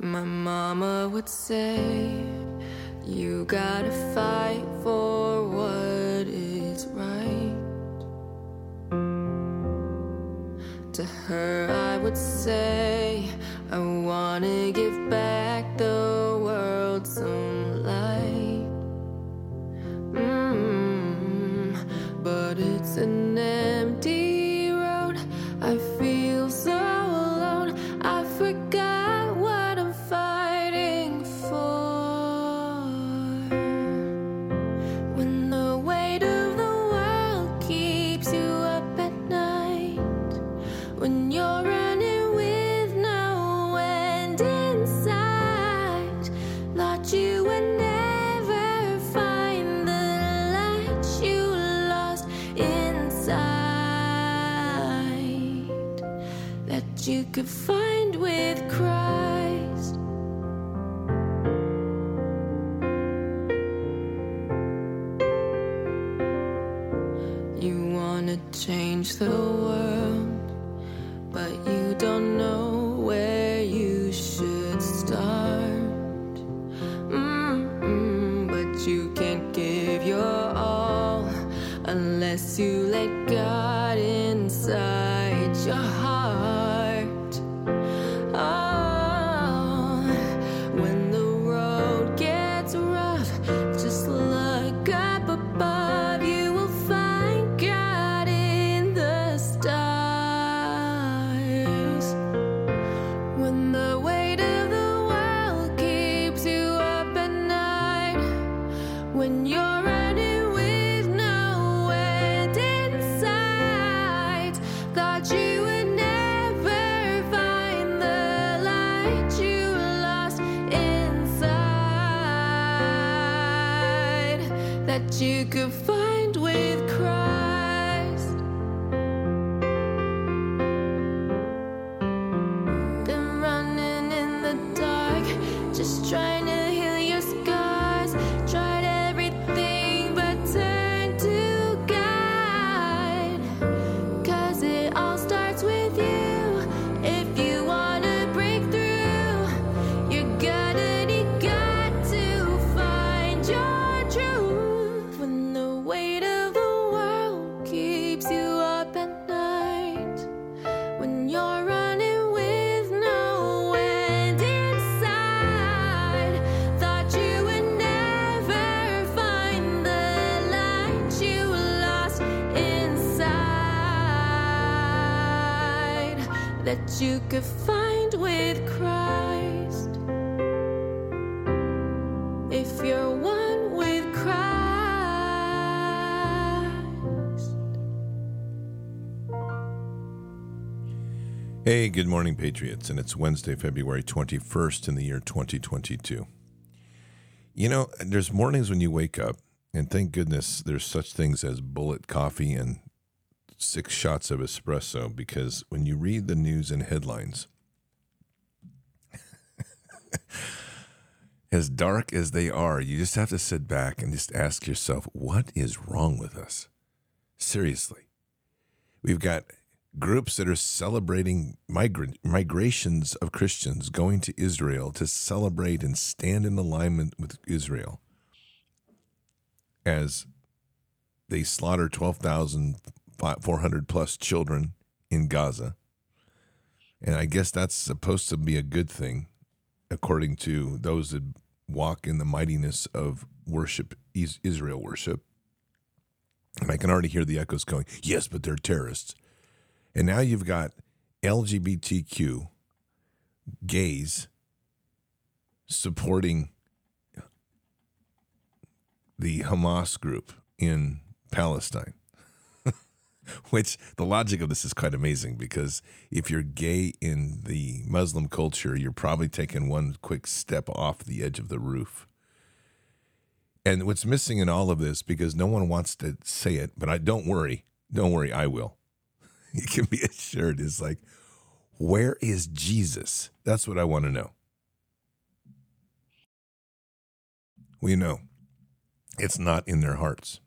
My mama would say, You gotta fight for what is right. To her, I would say, you could find you could find with Christ. If you're one with Christ. Hey, good morning, Patriots. And it's Wednesday, February 21st in the year 2022. You know, there's mornings when you wake up, and thank goodness there's such things as bullet coffee and six shots of espresso because when you read the news and headlines, as dark as they are, you just have to sit back and just ask yourself, what is wrong with us? Seriously. We've got groups that are celebrating migra- migrations of Christians going to Israel to celebrate and stand in alignment with Israel as they slaughter 12,400 plus children in Gaza. And I guess that's supposed to be a good thing, according to those that walk in the mightiness of worship, Israel worship. And I can already hear the echoes going, yes, but they're terrorists. And now you've got LGBTQ gays supporting the Hamas group in Palestine. Which the logic of this is quite amazing because if you're gay in the Muslim culture, you're probably taking one quick step off the edge of the roof. And what's missing in all of this, because no one wants to say it, but I don't worry, don't worry, I will. You can be assured is like, where is Jesus? That's what I want to know. We know it's not in their hearts.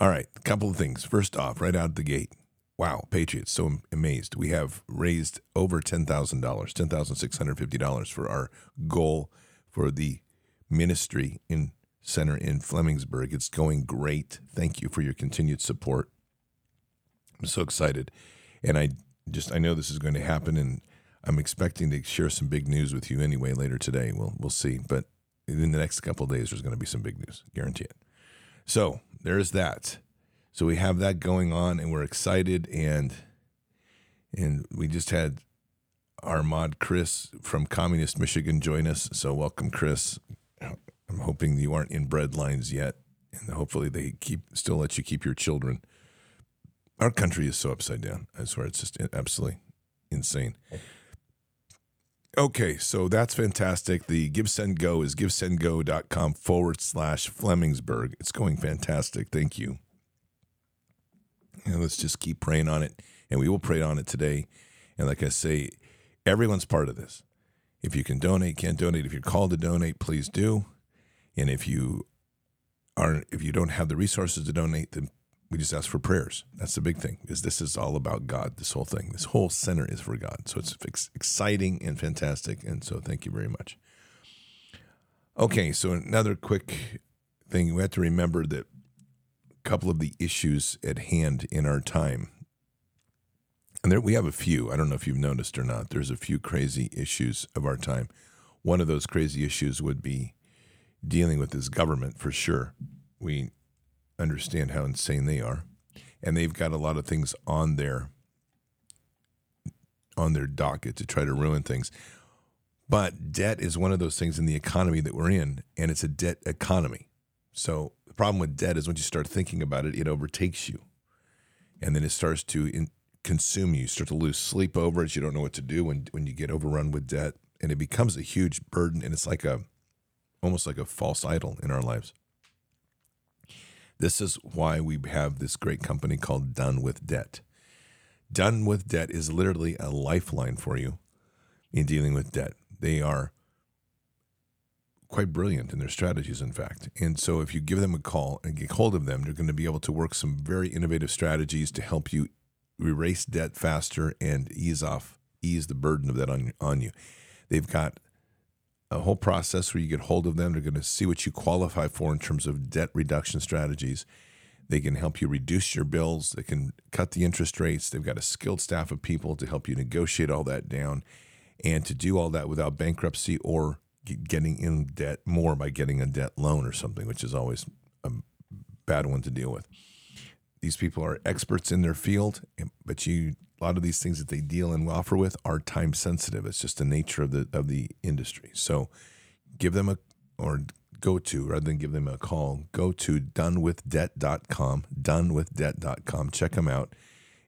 All right, a couple of things. First off, right out of the gate, wow, Patriots, so amazed. We have raised over $10,000, $10,650 for our goal for the ministry in center in Flemingsburg. It's going great. Thank you for your continued support. I'm so excited. And I just I know this is going to happen and I'm expecting to share some big news with you anyway later today. We'll we'll see. But in the next couple days there's going to be some big news. Guarantee it. So there's that. So we have that going on and we're excited and and we just had our mod Chris from Communist Michigan join us. So welcome Chris. I'm hoping you aren't in bread lines yet, and hopefully they keep still let you keep your children. Our country is so upside down. I swear it's just absolutely insane. Okay, so that's fantastic. The Give Send Go is givesendgo.com forward slash Flemingsburg. It's going fantastic. Thank you. And let's just keep praying on it. And we will pray on it today. And like I say, everyone's part of this. If you can donate, can't donate. If you're called to donate, please do. And if you are if you don't have the resources to donate, then we just ask for prayers. That's the big thing, Is this is all about God. This whole thing, this whole center is for God. So it's ex- exciting and fantastic. And so thank you very much. Okay, so another quick thing we have to remember that a couple of the issues at hand in our time, and there we have a few. I don't know if you've noticed or not. There's a few crazy issues of our time. One of those crazy issues would be dealing with this government for sure. We understand how insane they are, and they've got a lot of things on their on their docket to try to ruin things. But debt is one of those things in the economy that we're in, and it's a debt economy. So the problem with debt is when you start thinking about it, it overtakes you, and then it starts to in, consume you. You start to lose sleep over it. You don't know what to do when when you get overrun with debt, and it becomes a huge burden. And it's like a almost like a false idol in our lives. This is why we have this great company called Done with Debt. Done with Debt is literally a lifeline for you in dealing with debt. They are quite brilliant in their strategies, in fact. And so, if you give them a call and get hold of them, they're going to be able to work some very innovative strategies to help you erase debt faster and ease off, ease the burden of that on, on you. They've got a whole process where you get hold of them. They're going to see what you qualify for in terms of debt reduction strategies. They can help you reduce your bills. They can cut the interest rates. They've got a skilled staff of people to help you negotiate all that down and to do all that without bankruptcy or getting in debt more by getting a debt loan or something, which is always a bad one to deal with. These people are experts in their field, but you a lot of these things that they deal and offer with are time sensitive. It's just the nature of the of the industry. So give them a or go to rather than give them a call, go to donewithdebt.com, donewithdebt.com. Check them out.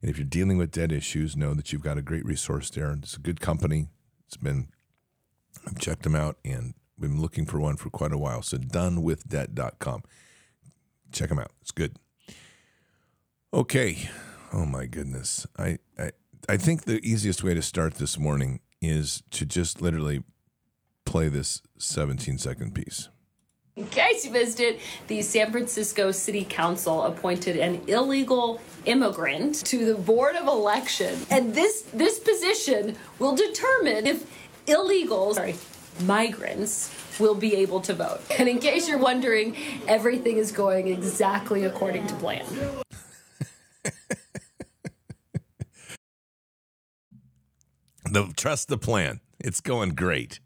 And if you're dealing with debt issues, know that you've got a great resource there. It's a good company. It's been I've checked them out and been looking for one for quite a while. So donewithdebt.com. Check them out. It's good. Okay. Oh my goodness. I, I I think the easiest way to start this morning is to just literally play this 17 second piece. In case you missed it, the San Francisco City Council appointed an illegal immigrant to the Board of Election. And this this position will determine if illegals, sorry, migrants will be able to vote. And in case you're wondering, everything is going exactly according to plan. the trust the plan. It's going great.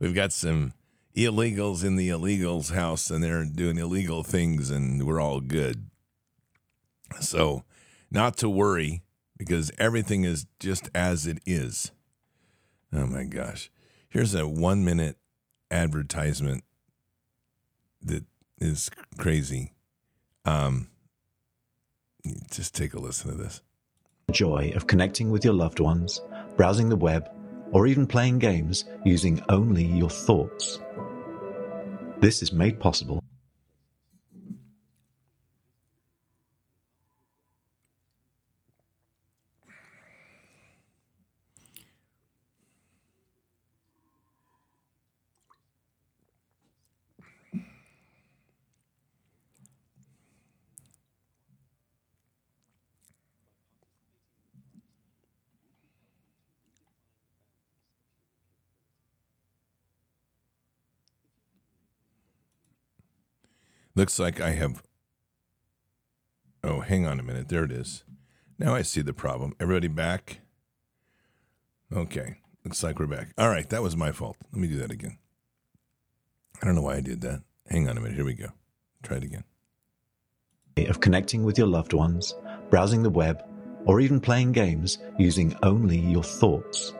We've got some illegals in the illegals house and they're doing illegal things and we're all good. So, not to worry because everything is just as it is. Oh my gosh. Here's a 1 minute advertisement that is crazy. Um just take a listen to this. Joy of connecting with your loved ones browsing the web, or even playing games using only your thoughts. This is made possible Looks like I have. Oh, hang on a minute. There it is. Now I see the problem. Everybody back? Okay. Looks like we're back. All right. That was my fault. Let me do that again. I don't know why I did that. Hang on a minute. Here we go. Try it again. Of connecting with your loved ones, browsing the web, or even playing games using only your thoughts.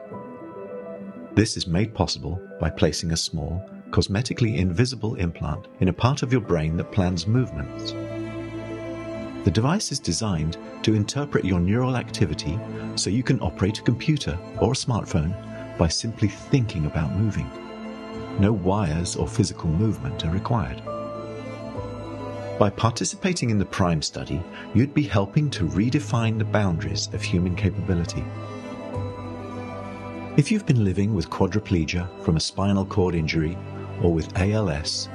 This is made possible by placing a small, cosmetically invisible implant in a part of your brain that plans movements. The device is designed to interpret your neural activity so you can operate a computer or a smartphone by simply thinking about moving. No wires or physical movement are required. By participating in the PRIME study, you'd be helping to redefine the boundaries of human capability. If you've been living with quadriplegia from a spinal cord injury or with ALS,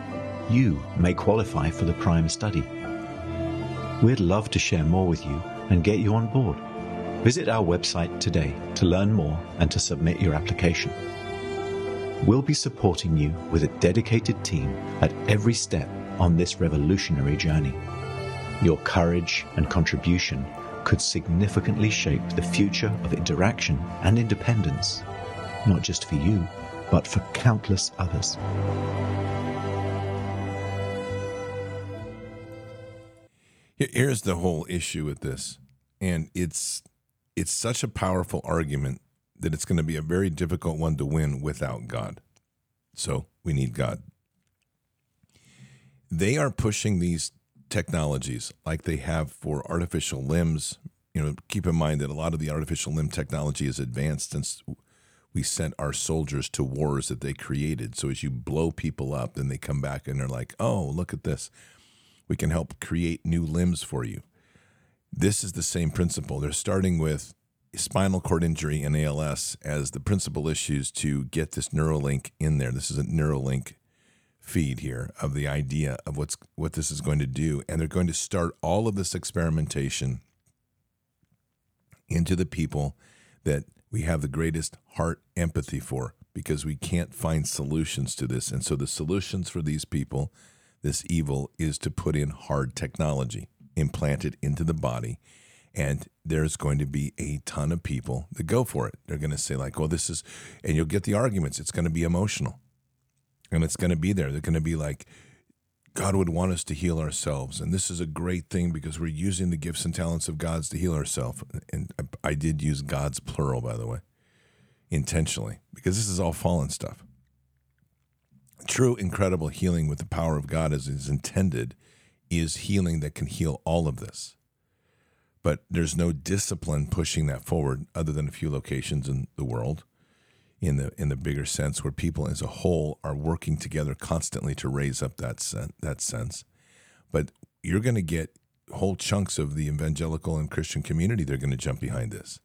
you may qualify for the PRIME study. We'd love to share more with you and get you on board. Visit our website today to learn more and to submit your application. We'll be supporting you with a dedicated team at every step on this revolutionary journey. Your courage and contribution could significantly shape the future of interaction and independence, not just for you, but for countless others. Here's the whole issue with this, and it's it's such a powerful argument that it's going to be a very difficult one to win without God. So we need God. They are pushing these technologies like they have for artificial limbs. You know, keep in mind that a lot of the artificial limb technology is advanced since we sent our soldiers to wars that they created. So as you blow people up, then they come back and they're like, "Oh, look at this." we can help create new limbs for you. This is the same principle. They're starting with spinal cord injury and ALS as the principal issues to get this Neuralink in there. This is a Neuralink feed here of the idea of what's what this is going to do and they're going to start all of this experimentation into the people that we have the greatest heart empathy for because we can't find solutions to this and so the solutions for these people this evil is to put in hard technology implanted into the body. And there's going to be a ton of people that go for it. They're going to say, like, well, this is, and you'll get the arguments. It's going to be emotional. And it's going to be there. They're going to be like, God would want us to heal ourselves. And this is a great thing because we're using the gifts and talents of God's to heal ourselves. And I did use God's plural, by the way, intentionally, because this is all fallen stuff true incredible healing with the power of God as is intended is healing that can heal all of this. But there's no discipline pushing that forward other than a few locations in the world in the in the bigger sense where people as a whole are working together constantly to raise up that sen- that sense. But you're going to get whole chunks of the evangelical and Christian community they're going to jump behind this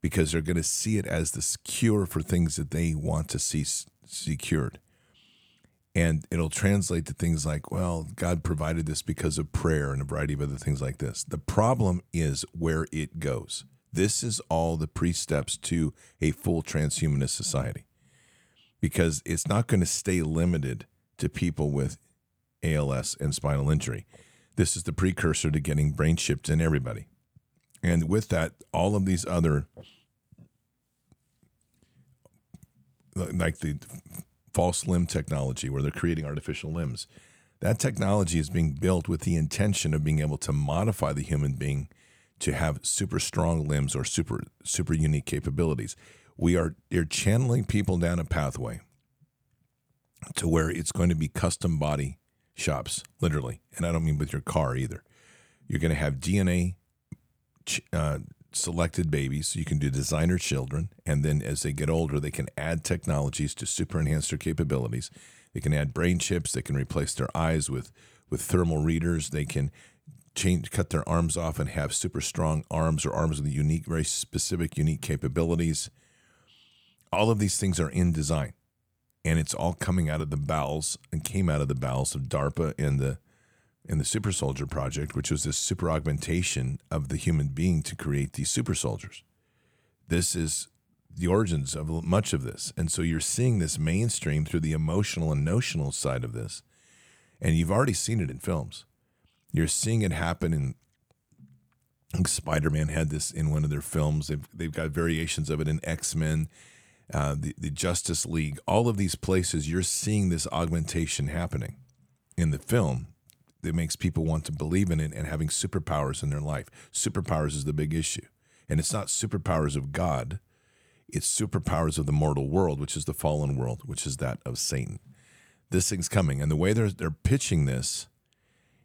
because they're going to see it as the cure for things that they want to see see cured and it'll translate to things like, well, God provided this because of prayer and a variety of other things like this. The problem is where it goes. This is all the pre steps to a full transhumanist society because it's not going to stay limited to people with ALS and spinal injury. This is the precursor to getting brain chips in everybody. And with that, all of these other, like the false limb technology where they're creating artificial limbs. That technology is being built with the intention of being able to modify the human being to have super strong limbs or super super unique capabilities. We are they're channeling people down a pathway to where it's going to be custom body shops, literally, and I don't mean with your car either. You're going to have DNA uh, selected babies. So you can do designer children. And then as they get older, they can add technologies to super enhance their capabilities. They can add brain chips. They can replace their eyes with, with thermal readers. They can change, cut their arms off and have super strong arms or arms with unique, very specific, unique capabilities. All of these things are in design. And it's all coming out of the bowels and came out of the bowels of DARPA and the in the Super Soldier Project, which was this super augmentation of the human being to create these super soldiers. This is the origins of much of this. And so you're seeing this mainstream through the emotional and notional side of this. And you've already seen it in films. You're seeing it happen in Spider Man had this in one of their films. They've, they've got variations of it in X Men, uh, the, the Justice League. All of these places, you're seeing this augmentation happening in the film that makes people want to believe in it and having superpowers in their life. Superpowers is the big issue. And it's not superpowers of God, it's superpowers of the mortal world, which is the fallen world, which is that of Satan. This thing's coming. And the way they're, they're pitching this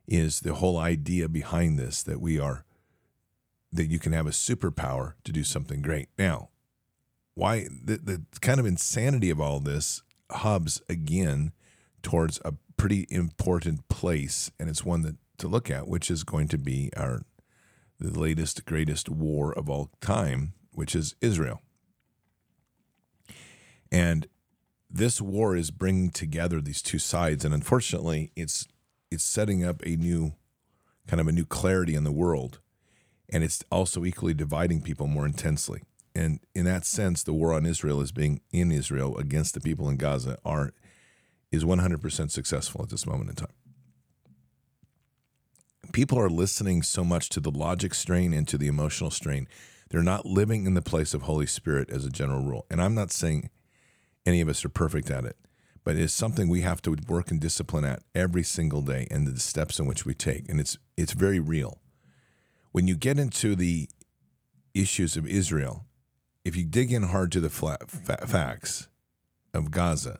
is the whole idea behind this that we are that you can have a superpower to do something great. Now, why the, the kind of insanity of all this hubs again towards a pretty important place, and it's one that to look at, which is going to be our the latest greatest war of all time, which is Israel. And this war is bringing together these two sides, and unfortunately, it's it's setting up a new kind of a new clarity in the world and it's also equally dividing people more intensely. And in that sense, the war on Israel is being in Israel against the people in Gaza are is 100% successful at this moment in time. People are listening so much to the logic strain and to the emotional strain. They're not living in the place of Holy Spirit as a general rule. And I'm not saying any of us are perfect at it, but it's something we have to work and discipline at every single day and the steps in which we take. And it's it's very real when you get into the issues of Israel, if you dig in hard to the flat, fa- facts of Gaza,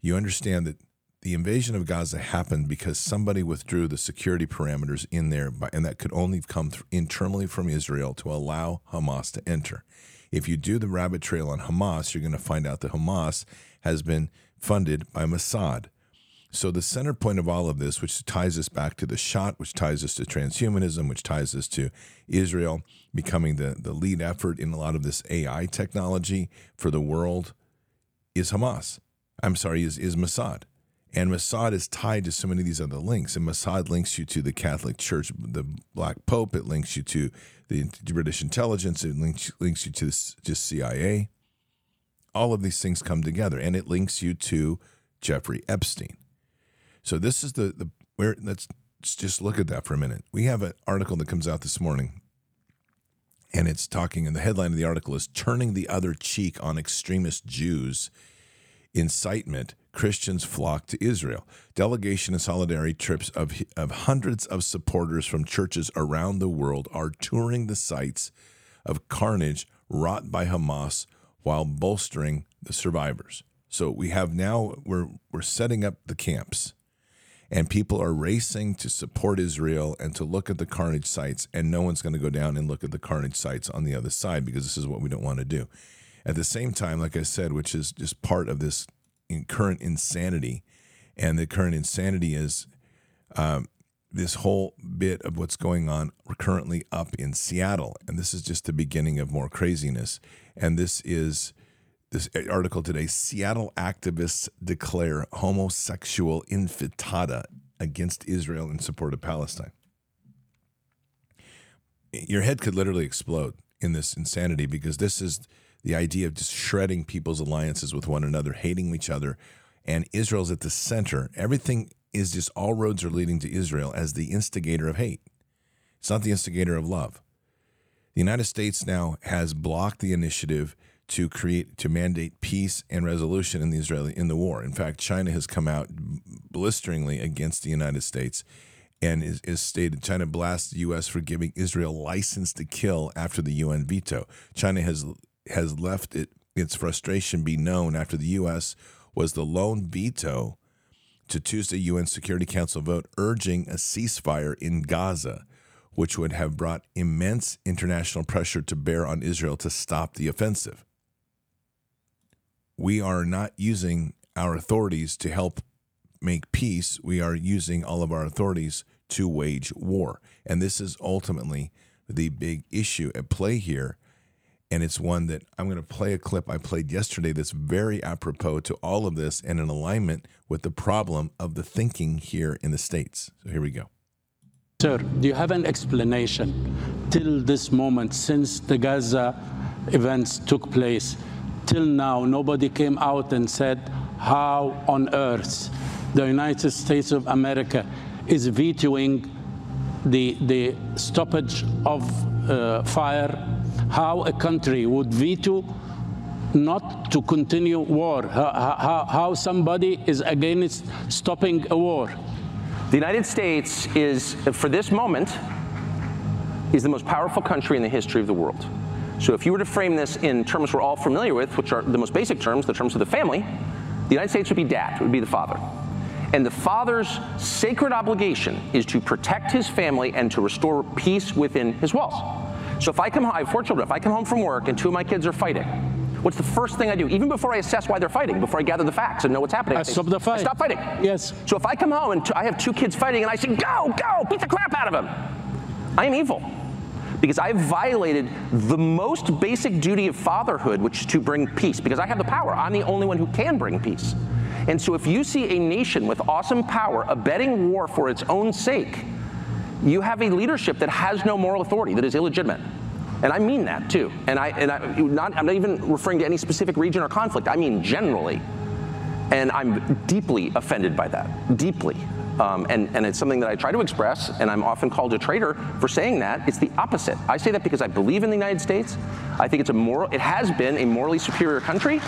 you understand that the invasion of Gaza happened because somebody withdrew the security parameters in there, and that could only come internally from Israel to allow Hamas to enter. If you do the rabbit trail on Hamas, you're going to find out that Hamas has been funded by Mossad. So, the center point of all of this, which ties us back to the shot, which ties us to transhumanism, which ties us to Israel becoming the, the lead effort in a lot of this AI technology for the world, is Hamas. I'm sorry, is, is Mossad. And Mossad is tied to so many of these other links. And Mossad links you to the Catholic Church, the Black Pope. It links you to the British intelligence. It links, links you to just CIA. All of these things come together. And it links you to Jeffrey Epstein. So this is the the where let's just look at that for a minute. We have an article that comes out this morning, and it's talking, and the headline of the article is "Turning the Other Cheek on Extremist Jews." Incitement, Christians flock to Israel. Delegation and solidarity trips of, of hundreds of supporters from churches around the world are touring the sites of carnage wrought by Hamas while bolstering the survivors. So we have now we're we're setting up the camps and people are racing to support Israel and to look at the carnage sites, and no one's going to go down and look at the carnage sites on the other side because this is what we don't want to do. At the same time, like I said, which is just part of this current insanity, and the current insanity is um, this whole bit of what's going on currently up in Seattle, and this is just the beginning of more craziness. And this is this article today Seattle activists declare homosexual intifada against Israel in support of Palestine. Your head could literally explode in this insanity because this is the idea of just shredding people's alliances with one another, hating each other, and Israel's at the center. Everything is just all roads are leading to Israel as the instigator of hate. It's not the instigator of love. The United States now has blocked the initiative to create to mandate peace and resolution in the Israeli in the war. In fact, China has come out blisteringly against the United States and is, is stated China blasts the U.S. for giving Israel license to kill after the UN veto. China has has left it its frustration be known after the U.S. was the lone veto to Tuesday UN Security Council vote urging a ceasefire in Gaza which would have brought immense international pressure to bear on Israel to stop the offensive we are not using our authorities to help make peace. We are using all of our authorities to wage war. And this is ultimately the big issue at play here. And it's one that I'm going to play a clip I played yesterday that's very apropos to all of this and in alignment with the problem of the thinking here in the States. So here we go. Sir, do you have an explanation till this moment since the Gaza events took place? till now, nobody came out and said, how on earth the United States of America is vetoing the, the stoppage of uh, fire, how a country would veto not to continue war, how, how, somebody is against stopping a war. The United States is, for this moment, is the most powerful country in the history of the world. So if you were to frame this in terms we're all familiar with, which are the most basic terms, the terms of the family, the United States would be dad, would be the father. And the father's sacred obligation is to protect his family and to restore peace within his walls. So if I come home, I have four children, if I come home from work and two of my kids are fighting, what's the first thing I do? Even before I assess why they're fighting, before I gather the facts and know what's happening, I stop the fight. I stop fighting. Yes. So if I come home and t- I have two kids fighting and I say, go, go, beat the crap out of them, I am evil because I've violated the most basic duty of fatherhood, which is to bring peace, because I have the power. I'm the only one who can bring peace. And so if you see a nation with awesome power abetting war for its own sake, you have a leadership that has no moral authority, that is illegitimate. And I mean that too. And, I, and I, not, I'm not even referring to any specific region or conflict, I mean generally. And I'm deeply offended by that, deeply. Um, and, and it's something that I try to express, and I'm often called a traitor for saying that. It's the opposite. I say that because I believe in the United States. I think it's a moral, it has been a morally superior country.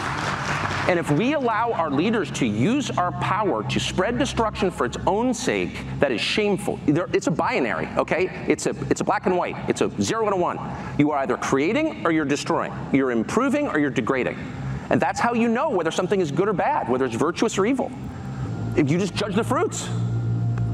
And if we allow our leaders to use our power to spread destruction for its own sake, that is shameful. It's a binary, okay? It's a, it's a black and white. It's a zero and a one. You are either creating or you're destroying. You're improving or you're degrading. And that's how you know whether something is good or bad, whether it's virtuous or evil. If you just judge the fruits.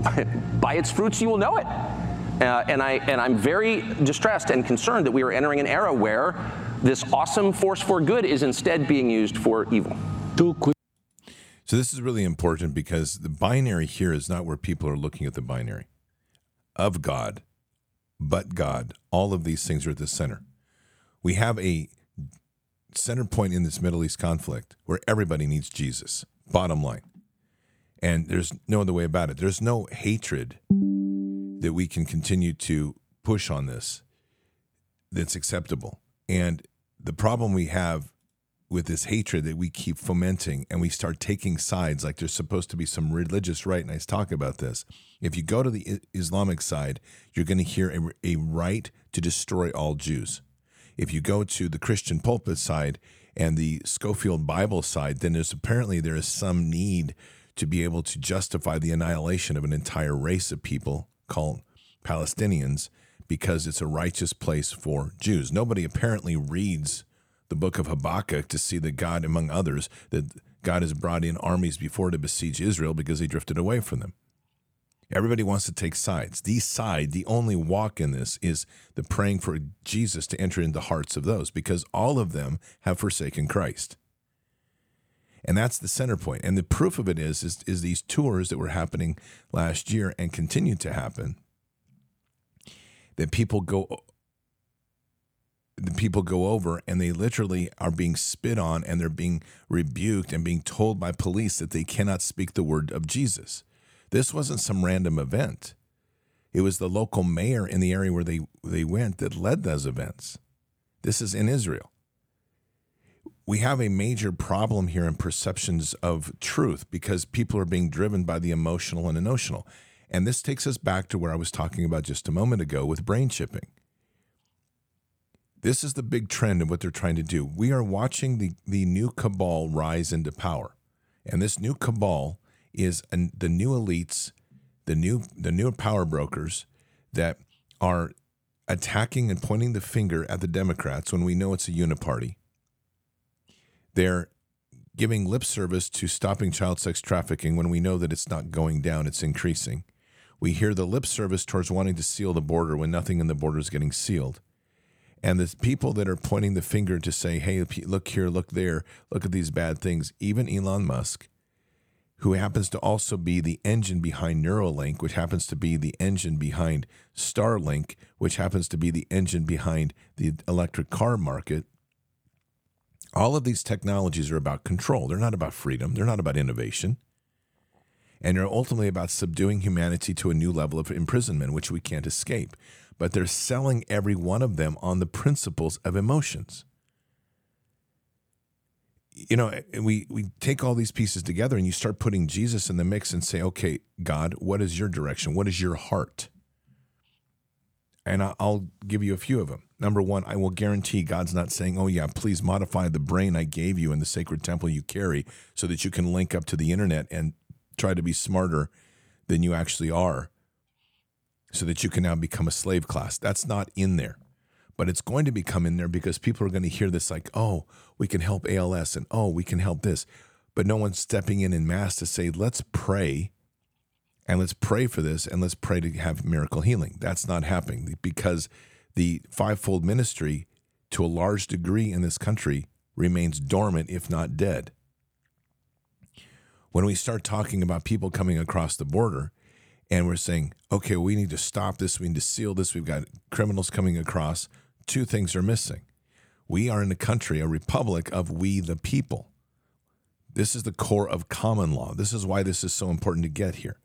By its fruits you will know it. Uh, and, I, and I'm very distressed and concerned that we are entering an era where this awesome force for good is instead being used for evil. So this is really important because the binary here is not where people are looking at the binary of God, but God. All of these things are at the center. We have a center point in this Middle East conflict where everybody needs Jesus. Bottom line. And there's no other way about it. There's no hatred that we can continue to push on this that's acceptable. And the problem we have with this hatred that we keep fomenting and we start taking sides like there's supposed to be some religious right and I talk about this if you go to the islamic side you're going to hear a, a right to destroy all jews if you go to the christian pulpit side and the scofield bible side then there's apparently there is some need to be able to justify the annihilation of an entire race of people called palestinians because it's a righteous place for jews nobody apparently reads the book of Habakkuk to see that God, among others, that God has brought in armies before to besiege Israel because they drifted away from them. Everybody wants to take sides. The side, the only walk in this is the praying for Jesus to enter into the hearts of those because all of them have forsaken Christ. And that's the center point. And the proof of it is, is, is these tours that were happening last year and continue to happen. That people go the people go over and they literally are being spit on and they're being rebuked and being told by police that they cannot speak the word of Jesus. This wasn't some random event. It was the local mayor in the area where they, they went that led those events. This is in Israel. We have a major problem here in perceptions of truth because people are being driven by the emotional and emotional. And this takes us back to where I was talking about just a moment ago with brain chipping this is the big trend of what they're trying to do. We are watching the, the new cabal rise into power. And this new cabal is an, the new elites, the new the new power brokers that are attacking and pointing the finger at the Democrats when we know it's a uniparty. They're giving lip service to stopping child sex trafficking when we know that it's not going down, it's increasing. We hear the lip service towards wanting to seal the border when nothing in the border is getting sealed. And the people that are pointing the finger to say, hey, look here, look there, look at these bad things, even Elon Musk, who happens to also be the engine behind Neuralink, which happens to be the engine behind Starlink, which happens to be the engine behind the electric car market. All of these technologies are about control. They're not about freedom, they're not about innovation. And they're ultimately about subduing humanity to a new level of imprisonment, which we can't escape but they're selling every one of them on the principles of emotions. you know, we we take all these pieces together and you start putting Jesus in the mix and say, okay, God, what is your direction? What is your heart? And I'll give you a few of them. Number one, I will guarantee God's not saying, oh, yeah, please modify the brain I gave you in the sacred temple you carry so that you can link up to the internet and try to be smarter than you actually are so that you can now become a slave class. That's not in there. But it's going to become in there because people are going to hear this like, oh, we can help ALS and oh, we can help this. But no one's stepping in in mass to say, let's pray and let's pray for this and let's pray to have miracle healing. That's not happening because the fivefold ministry, to a large degree in this country, remains dormant, if not dead. When we start talking about people coming across the border and we're saying, okay, we need to stop this, we need to seal this, we've got criminals coming across, two things are missing. We are in a country, a republic of we the people. This is the core of common law. This is why this is so important to get here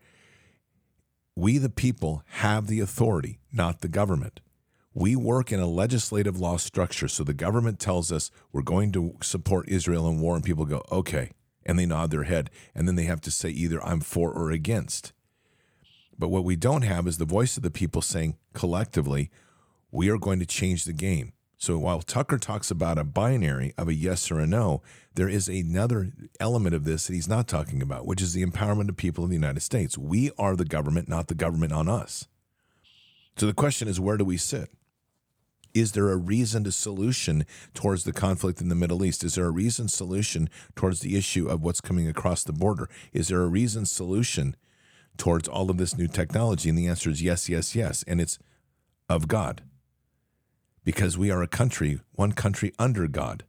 we, the people, have the authority, not the government. We work in a legislative law structure. So the government tells us we're going to support Israel in war, and people go, okay. And they nod their head. And then they have to say either I'm for or against. But what we don't have is the voice of the people saying collectively, we are going to change the game. So while Tucker talks about a binary of a yes or a no, there is another element of this that he's not talking about, which is the empowerment of people in the United States. We are the government, not the government on us. So the question is, where do we sit? Is there a reasoned solution towards the conflict in the Middle East? Is there a reasoned solution towards the issue of what's coming across the border? Is there a reasoned solution towards all of this new technology? And the answer is yes, yes, yes. And it's of God because we are a country, one country under God,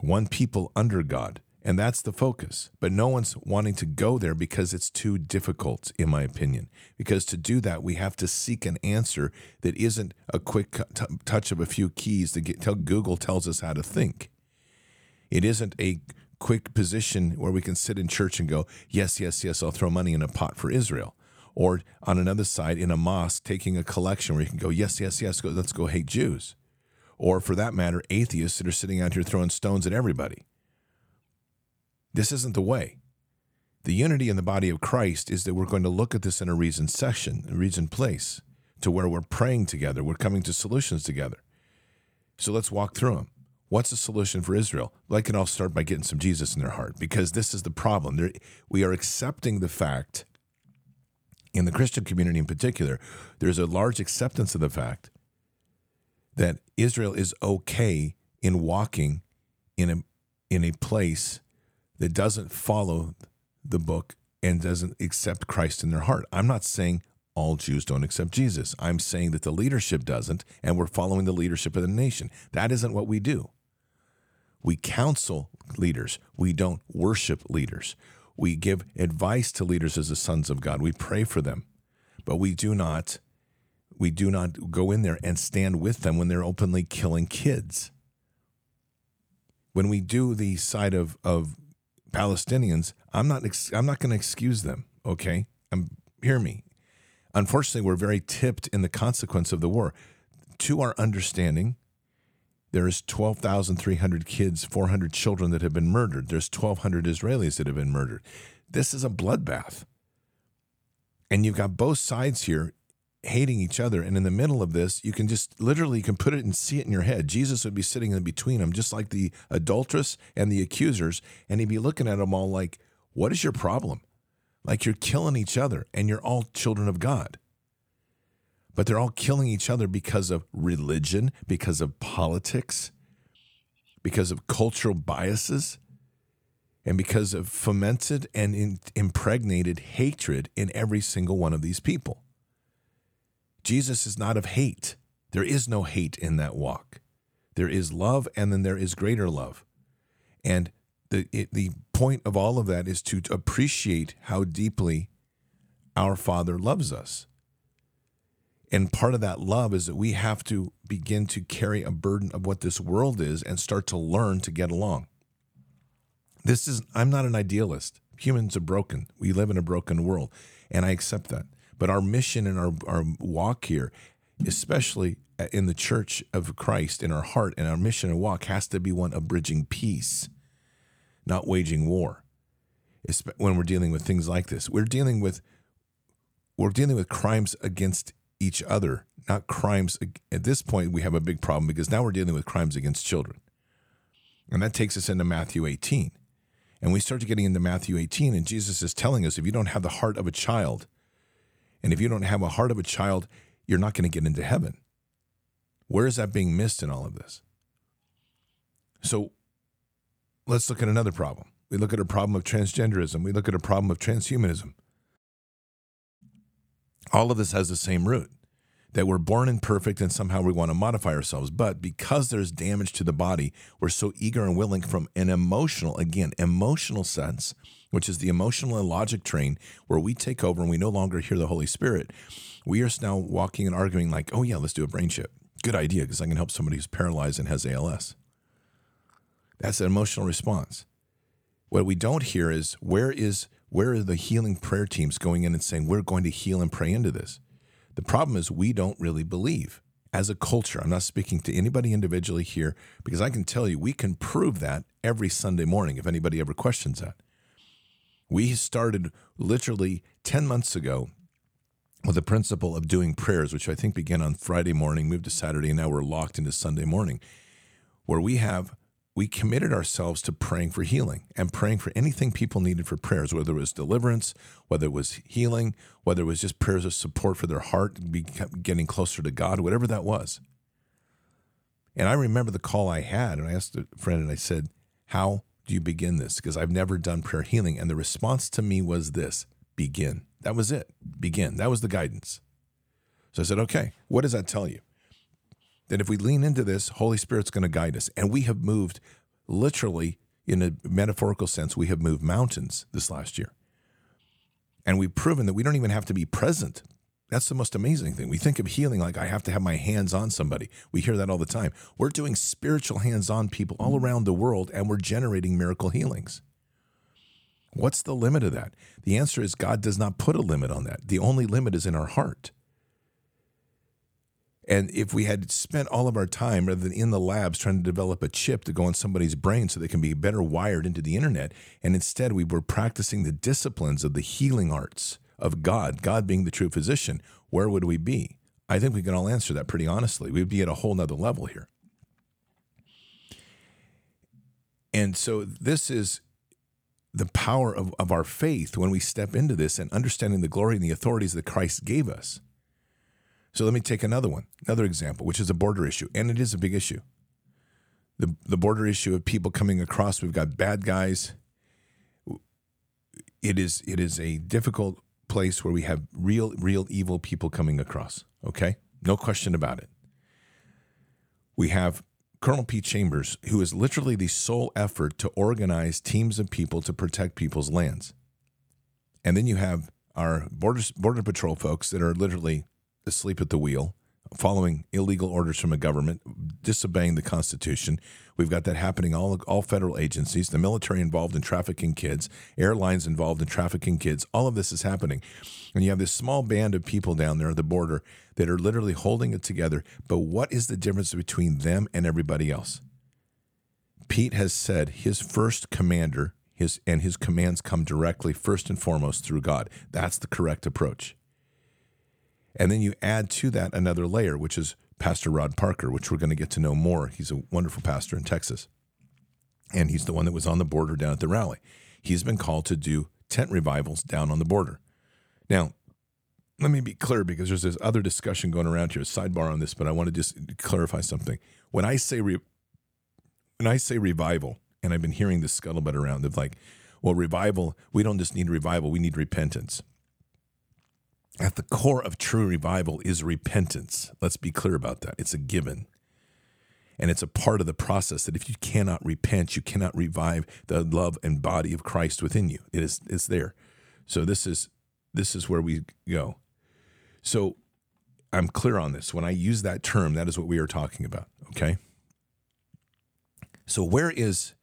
one people under God. And that's the focus. But no one's wanting to go there because it's too difficult, in my opinion. Because to do that, we have to seek an answer that isn't a quick t- touch of a few keys to get tell Google tells us how to think. It isn't a quick position where we can sit in church and go, yes, yes, yes, I'll throw money in a pot for Israel or on another side in a mosque taking a collection where you can go, yes, yes, yes, go, let's go hate Jews. Or for that matter, atheists that are sitting out here throwing stones at everybody. This isn't the way. The unity in the body of Christ is that we're going to look at this in a reasoned session, a reasoned place, to where we're praying together, we're coming to solutions together. So let's walk through them. What's the solution for Israel? Like can all start by getting some Jesus in their heart, because this is the problem. They're, we are accepting the fact in the Christian community in particular, there's a large acceptance of the fact that Israel is okay in walking in a in a place that doesn't follow the book and doesn't accept Christ in their heart. I'm not saying all Jews don't accept Jesus. I'm saying that the leadership doesn't, and we're following the leadership of the nation. That isn't what we do. We counsel leaders, we don't worship leaders. We give advice to leaders as the sons of God. We pray for them, but we do not we do not go in there and stand with them when they're openly killing kids. When we do the side of of Palestinians, I'm not I'm not going to excuse them. Okay, um, hear me. Unfortunately, we're very tipped in the consequence of the war. To our understanding, there's 12,300 kids, 400 children that have been murdered. There's 1,200 Israelis that have been murdered. This is a bloodbath. And you've got both sides here hating each other. And in the middle of this, you can just literally you can put it and see it in your head. Jesus would be sitting in between them, just like the adulteress and the accusers, and he'd be looking at them all like, What is your problem? Like you're killing each other and you're all children of God but they're all killing each other because of religion, because of politics, because of cultural biases, and because of fomented and impregnated hatred in every single one of these people. Jesus is not of hate. There is no hate in that walk. There is love, and then there is greater love. And the, it, the point of all of that is to appreciate how deeply our Father loves us and part of that love is that we have to begin to carry a burden of what this world is and start to learn to get along. This is, I'm not an idealist. Humans are broken. We live in a broken world, and I accept that. But our mission and our, our walk here, especially in the church of Christ, in our heart, and our mission and walk has to be one of bridging peace. not waging war. When we're dealing with things like this, we're dealing with we're dealing with crimes against each other, not crimes. At this point, we have a big problem because now we're dealing with crimes against children. And that takes us into Matthew 18. And we start getting into Matthew 18, and Jesus is telling us if you don't have the heart of a child, and if you don't have a heart of a child, you're not going to get into heaven. Where is that being missed in all of this? So let's look at another problem. We look at a problem of transgenderism, we look at a problem of transhumanism. All of this has the same root that we're born imperfect and somehow we want to modify ourselves. But because there's damage to the body, we're so eager and willing from an emotional, again, emotional sense, which is the emotional and logic train where we take over and we no longer hear the Holy Spirit. We are now walking and arguing like, oh, yeah, let's do a brain chip. Good idea because I can help somebody who's paralyzed and has ALS. That's an emotional response. What we don't hear is where is where are the healing prayer teams going in and saying we're going to heal and pray into this? The problem is we don't really believe as a culture. I'm not speaking to anybody individually here because I can tell you we can prove that every Sunday morning if anybody ever questions that. We started literally 10 months ago with the principle of doing prayers, which I think began on Friday morning, moved to Saturday, and now we're locked into Sunday morning, where we have we committed ourselves to praying for healing and praying for anything people needed for prayers, whether it was deliverance, whether it was healing, whether it was just prayers of support for their heart, getting closer to God, whatever that was. And I remember the call I had, and I asked a friend, and I said, How do you begin this? Because I've never done prayer healing. And the response to me was this begin. That was it. Begin. That was the guidance. So I said, Okay, what does that tell you? that if we lean into this, Holy Spirit's going to guide us. And we have moved literally, in a metaphorical sense, we have moved mountains this last year. And we've proven that we don't even have to be present. That's the most amazing thing. We think of healing like I have to have my hands on somebody. We hear that all the time. We're doing spiritual hands on people all around the world, and we're generating miracle healings. What's the limit of that? The answer is God does not put a limit on that. The only limit is in our heart. And if we had spent all of our time rather than in the labs trying to develop a chip to go in somebody's brain so they can be better wired into the internet, and instead we were practicing the disciplines of the healing arts of God, God being the true physician, where would we be? I think we can all answer that pretty honestly. We'd be at a whole nother level here. And so this is the power of, of our faith when we step into this and understanding the glory and the authorities that Christ gave us. So let me take another one, another example, which is a border issue, and it is a big issue. The the border issue of people coming across. We've got bad guys. It is it is a difficult place where we have real real evil people coming across. Okay, no question about it. We have Colonel Pete Chambers, who is literally the sole effort to organize teams of people to protect people's lands, and then you have our border border patrol folks that are literally asleep at the wheel, following illegal orders from a government, disobeying the Constitution. We've got that happening all all federal agencies, the military involved in trafficking kids, airlines involved in trafficking kids. All of this is happening. And you have this small band of people down there at the border that are literally holding it together. But what is the difference between them and everybody else? Pete has said his first commander, his and his commands come directly first and foremost through God. That's the correct approach. And then you add to that another layer, which is Pastor Rod Parker, which we're going to get to know more. He's a wonderful pastor in Texas. And he's the one that was on the border down at the rally. He's been called to do tent revivals down on the border. Now, let me be clear because there's this other discussion going around here, sidebar on this, but I want to just clarify something. When I say re- when I say revival, and I've been hearing this scuttlebutt around of like, well, revival, we don't just need revival, we need repentance at the core of true revival is repentance. Let's be clear about that. It's a given. And it's a part of the process that if you cannot repent, you cannot revive the love and body of Christ within you. It is it's there. So this is this is where we go. So I'm clear on this. When I use that term, that is what we are talking about. Okay. So where is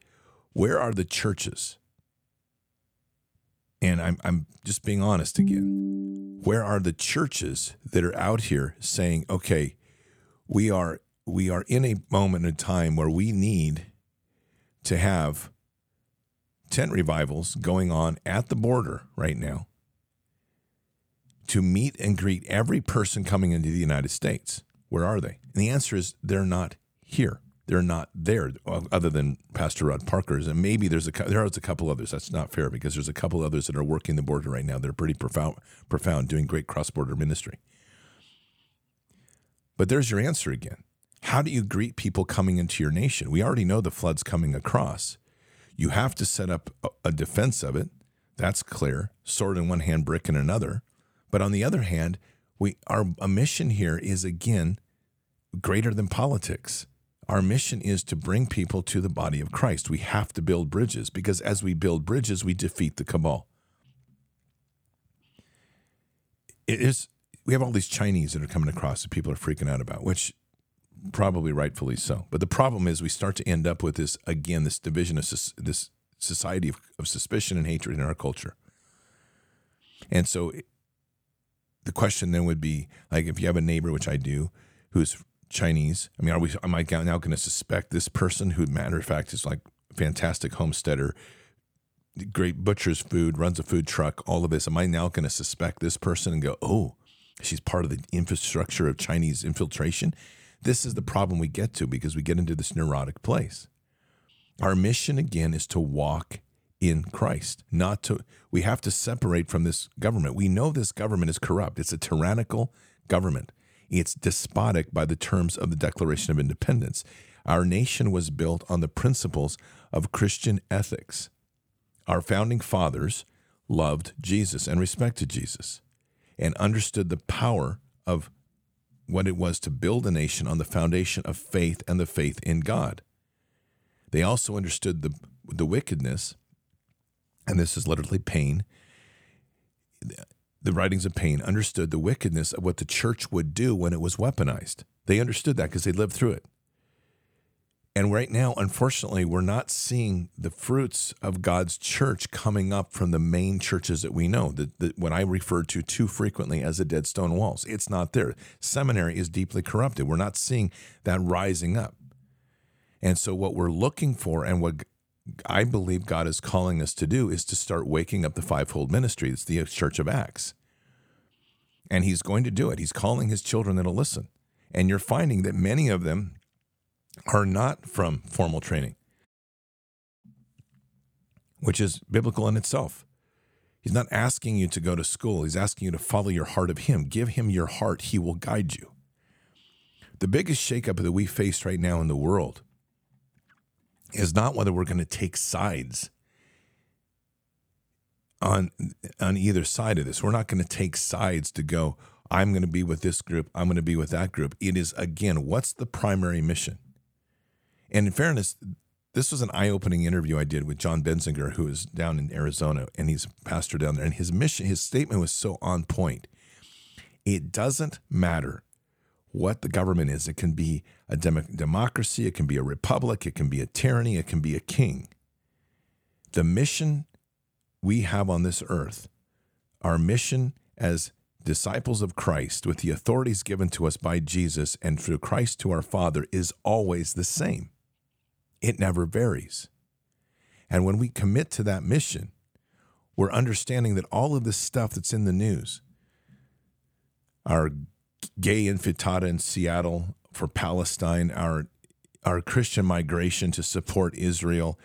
where are the churches? And I'm I'm just being honest again where are the churches that are out here saying okay we are we are in a moment in time where we need to have tent revivals going on at the border right now to meet and greet every person coming into the United States. Where are they? And the answer is they're not here. They're not there, other than Pastor Rod Parker's, and maybe there's a there is a couple others. That's not fair because there's a couple others that are working the border right now. They're pretty profound, profound, doing great cross border ministry. But there's your answer again. How do you greet people coming into your nation? We already know the flood's coming across. You have to set up a, a defense of it. That's clear. Sword in one hand, brick in another. But on the other hand, we our mission here is again greater than politics. Our mission is to bring people to the body of Christ. We have to build bridges because as we build bridges, we defeat the cabal. It is we have all these Chinese that are coming across that people are freaking out about, which probably rightfully so. But the problem is we start to end up with this again, this division of this society of, of suspicion and hatred in our culture. And so the question then would be like if you have a neighbor, which I do, who's Chinese. I mean, are we? Am I now going to suspect this person, who, matter of fact, is like fantastic homesteader, great butcher's food, runs a food truck, all of this? Am I now going to suspect this person and go, oh, she's part of the infrastructure of Chinese infiltration? This is the problem we get to because we get into this neurotic place. Our mission again is to walk in Christ, not to, we have to separate from this government. We know this government is corrupt, it's a tyrannical government. It's despotic by the terms of the Declaration of Independence. Our nation was built on the principles of Christian ethics. Our founding fathers loved Jesus and respected Jesus and understood the power of what it was to build a nation on the foundation of faith and the faith in God. They also understood the, the wickedness, and this is literally Paine the writings of Paine understood the wickedness of what the church would do when it was weaponized. They understood that because they lived through it. And right now, unfortunately, we're not seeing the fruits of God's church coming up from the main churches that we know, that, what I refer to too frequently as the dead stone walls. It's not there. Seminary is deeply corrupted. We're not seeing that rising up. And so, what we're looking for and what I believe God is calling us to do is to start waking up the fivefold ministry. It's the uh, Church of Acts. And he's going to do it. He's calling his children that'll listen. And you're finding that many of them are not from formal training, which is biblical in itself. He's not asking you to go to school. He's asking you to follow your heart of him. Give him your heart. He will guide you. The biggest shakeup that we face right now in the world is not whether we're going to take sides on on either side of this. We're not going to take sides to go I'm going to be with this group, I'm going to be with that group. It is again, what's the primary mission? And in fairness, this was an eye-opening interview I did with John Benzinger, who is down in Arizona, and he's a pastor down there. And his mission, his statement was so on point. It doesn't matter what the government is. It can be a dem- democracy, it can be a republic, it can be a tyranny, it can be a king. The mission we have on this earth, our mission as disciples of Christ, with the authorities given to us by Jesus and through Christ to our Father, is always the same. It never varies. And when we commit to that mission, we're understanding that all of this stuff that's in the news, our gay intifada in Seattle for Palestine, our our Christian migration to support Israel.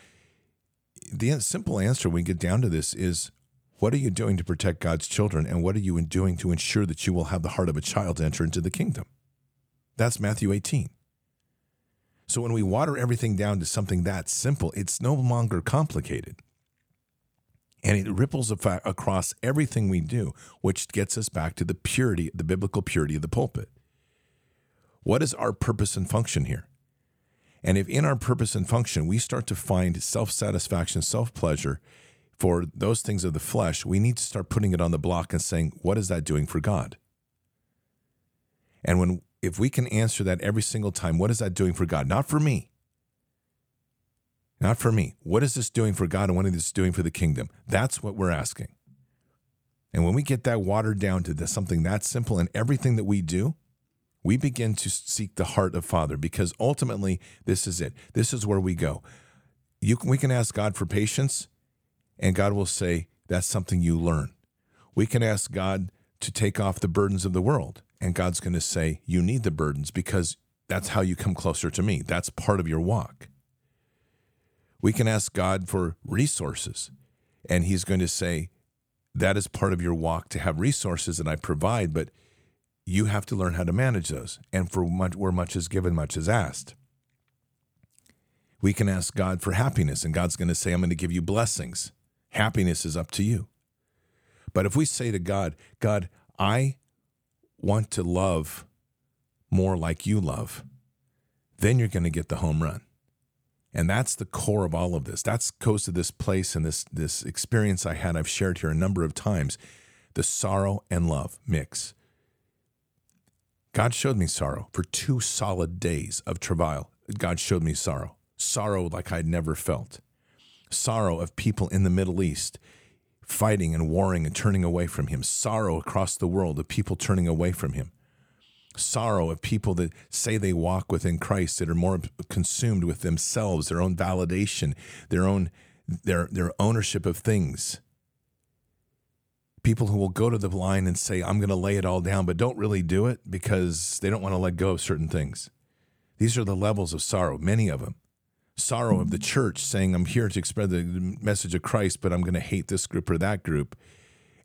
The simple answer when we get down to this is what are you doing to protect God's children and what are you doing to ensure that you will have the heart of a child to enter into the kingdom? That's Matthew 18. So when we water everything down to something that simple, it's no longer complicated and it ripples across everything we do, which gets us back to the purity, the biblical purity of the pulpit. What is our purpose and function here? And if in our purpose and function we start to find self satisfaction, self pleasure for those things of the flesh, we need to start putting it on the block and saying, what is that doing for God? And when if we can answer that every single time, what is that doing for God? Not for me, not for me. What is this doing for God and what is this doing for the kingdom? That's what we're asking. And when we get that watered down to something that simple in everything that we do, we begin to seek the heart of Father because ultimately this is it. This is where we go. You can, we can ask God for patience. and God will say, That's something you learn. We can ask God to take off the burdens of the world, and God's going to say, You need the burdens because that's how you come closer to me. That's part of your walk. We can ask God for resources, and He's going to say, That is part of your walk to have resources that I provide, but you have to learn how to manage those. And for much, where much is given, much is asked. We can ask God for happiness, and God's going to say, I'm going to give you blessings. Happiness is up to you. But if we say to God, God, I want to love more like you love, then you're going to get the home run. And that's the core of all of this. That goes to this place and this this experience I had. I've shared here a number of times. The sorrow and love mix. God showed me sorrow for two solid days of travail. God showed me sorrow, sorrow like I'd never felt, sorrow of people in the Middle East fighting and warring and turning away from Him, sorrow across the world of people turning away from Him, sorrow of people that say they walk within Christ that are more consumed with themselves, their own validation, their own their their ownership of things. People who will go to the line and say, I'm going to lay it all down, but don't really do it because they don't want to let go of certain things. These are the levels of sorrow, many of them. Sorrow of the church saying, I'm here to spread the message of Christ, but I'm going to hate this group or that group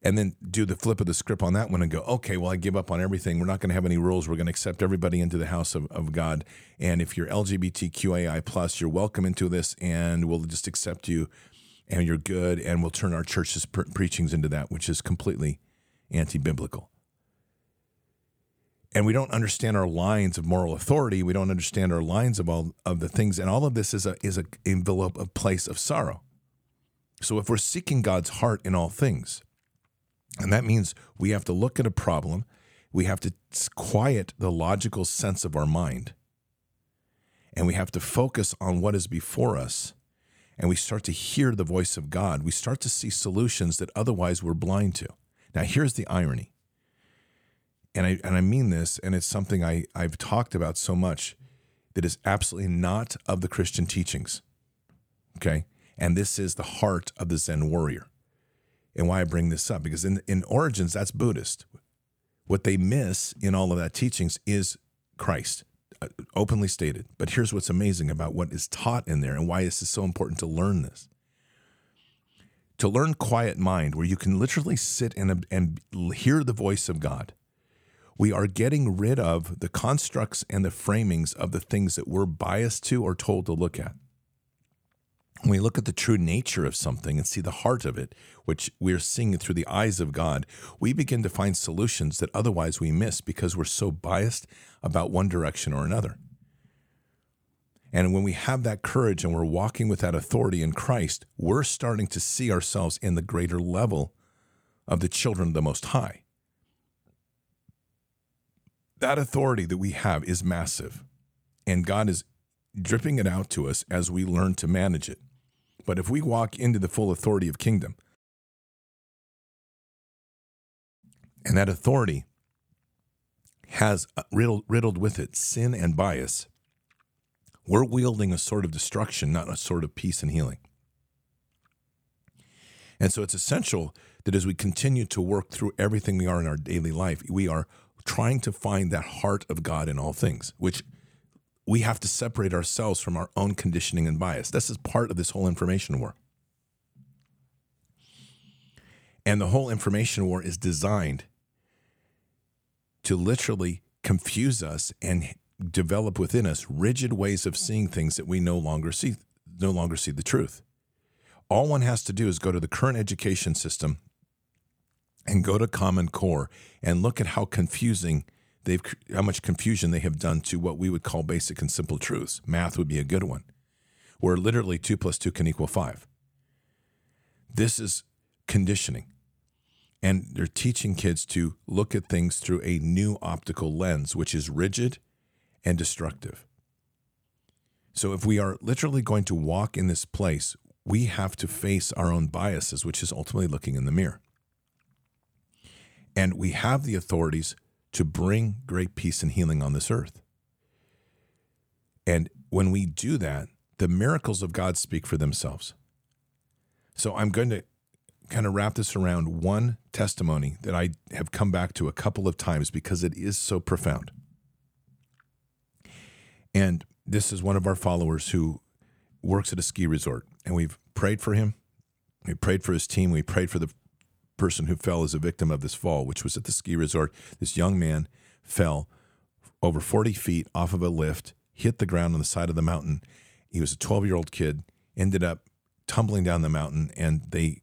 and then do the flip of the script on that one and go, okay, well, I give up on everything. We're not going to have any rules. We're going to accept everybody into the house of, of God. And if you're LGBTQAI plus, you're welcome into this, and we'll just accept you, and you're good, and we'll turn our church's pre- preachings into that, which is completely anti-biblical. And we don't understand our lines of moral authority. We don't understand our lines of all of the things, and all of this is a is a envelope of place of sorrow. So if we're seeking God's heart in all things, and that means we have to look at a problem, we have to quiet the logical sense of our mind, and we have to focus on what is before us. And we start to hear the voice of God. We start to see solutions that otherwise we're blind to. Now, here's the irony. And I, and I mean this, and it's something I, I've talked about so much that is absolutely not of the Christian teachings. Okay? And this is the heart of the Zen warrior and why I bring this up because in in origins that's Buddhist. What they miss in all of that teachings is Christ, uh, openly stated. But here's what's amazing about what is taught in there and why this is so important to learn this. To learn quiet mind, where you can literally sit and, and hear the voice of God, we are getting rid of the constructs and the framings of the things that we're biased to or told to look at when we look at the true nature of something and see the heart of it, which we're seeing through the eyes of God, we begin to find solutions that otherwise we miss because we're so biased about one direction or another. And when we have that courage and we're walking with that authority in Christ, we're starting to see ourselves in the greater level of the children of the Most High. That authority that we have is massive, and God is dripping it out to us as we learn to manage it. But if we walk into the full authority of kingdom, and that authority has uh, riddled, riddled with it sin and bias, we're wielding a sword of destruction, not a sword of peace and healing. And so it's essential that as we continue to work through everything we are in our daily life, we are trying to find that heart of God in all things, which we have to separate ourselves from our own conditioning and bias. This is part of this whole information war. And the whole information war is designed to literally confuse us and develop within us rigid ways of seeing things that we no longer see no longer see the truth. All one has to do is go to the current education system and go to Common Core and look at how confusing they've how much confusion they have done to what we would call basic and simple truths. Math would be a good one, where literally two plus two can equal five. This is conditioning. And they're teaching kids to look at things through a new optical lens, which is rigid and destructive. So, if we are literally going to walk in this place, we have to face our own biases, which is ultimately looking in the mirror. And we have the authorities to bring great peace and healing on this earth. And when we do that, the miracles of God speak for themselves. So I'm going to kind of wrap this around one testimony that I have come back to a couple of times because it is so profound. And this is one of our followers who works at a ski resort, and we've prayed for him. We prayed for his team. We prayed for the person who fell as a victim of this fall, which was at the ski resort. This young man fell over 40 feet off of a lift, hit the ground on the side of the mountain. He was a 12 year old kid, ended up tumbling down the mountain, and they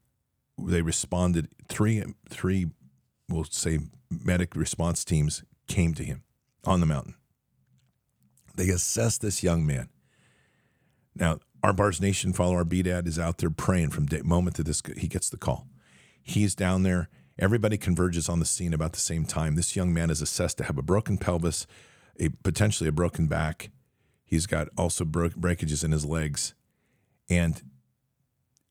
they responded. Three three, we'll say, medic response teams came to him on the mountain. They assessed this young man. Now, our Bards Nation follower, our BDAD, is out there praying from the moment that this he gets the call. He's down there. Everybody converges on the scene about the same time. This young man is assessed to have a broken pelvis, a potentially a broken back. He's got also breakages in his legs, and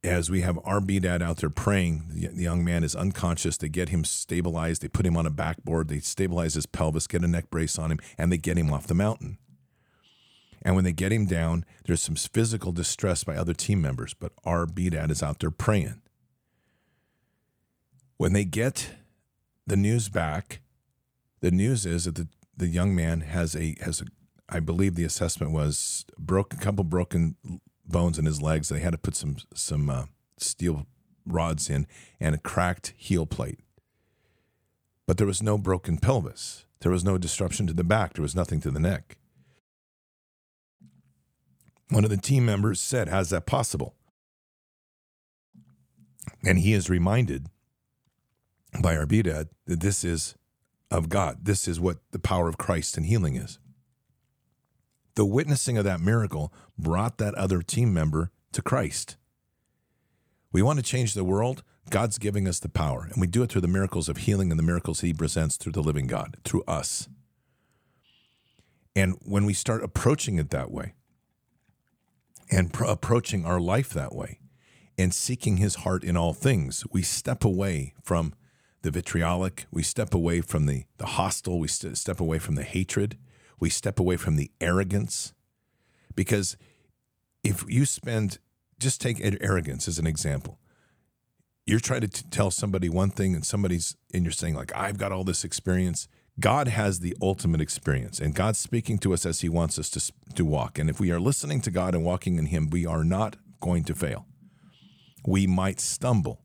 as we have our BDAD out there praying, the, young man is unconscious. They get him stabilized. They put him on a backboard. They stabilize his pelvis, get a neck brace on him, and they get him off the mountain. And when they get him down, there's some physical distress by other team members, but our BDAD is out there praying. When they get the news back, the news is that the, the young man has a has a I believe the assessment was broke a couple broken bones in his legs. They had to put some some uh, steel rods in and a cracked heel plate. But there was no broken pelvis. There was no disruption to the back. There was nothing to the neck. One of the team members said, How's that possible? And he is reminded by our BDAD that this is of God. This is what the power of Christ and healing is. The witnessing of that miracle brought that other team member to Christ. We want to change the world. God's giving us the power, and we do it through the miracles of healing and the miracles He presents through the living God, through us. And when we start approaching it that way, and pr- approaching our life that way, and seeking His heart in all things, we step away from the vitriolic, we step away from the, the hostile, we st- step away from the hatred, we step away from the arrogance. Because if you spend, just take arrogance as an example. You're trying to t- tell somebody one thing and somebody's, and you're saying, like, I've got all this experience. God has the ultimate experience, and God's speaking to us as He wants us to, to walk. And if we are listening to God and walking in Him, we are not going to fail. We might stumble,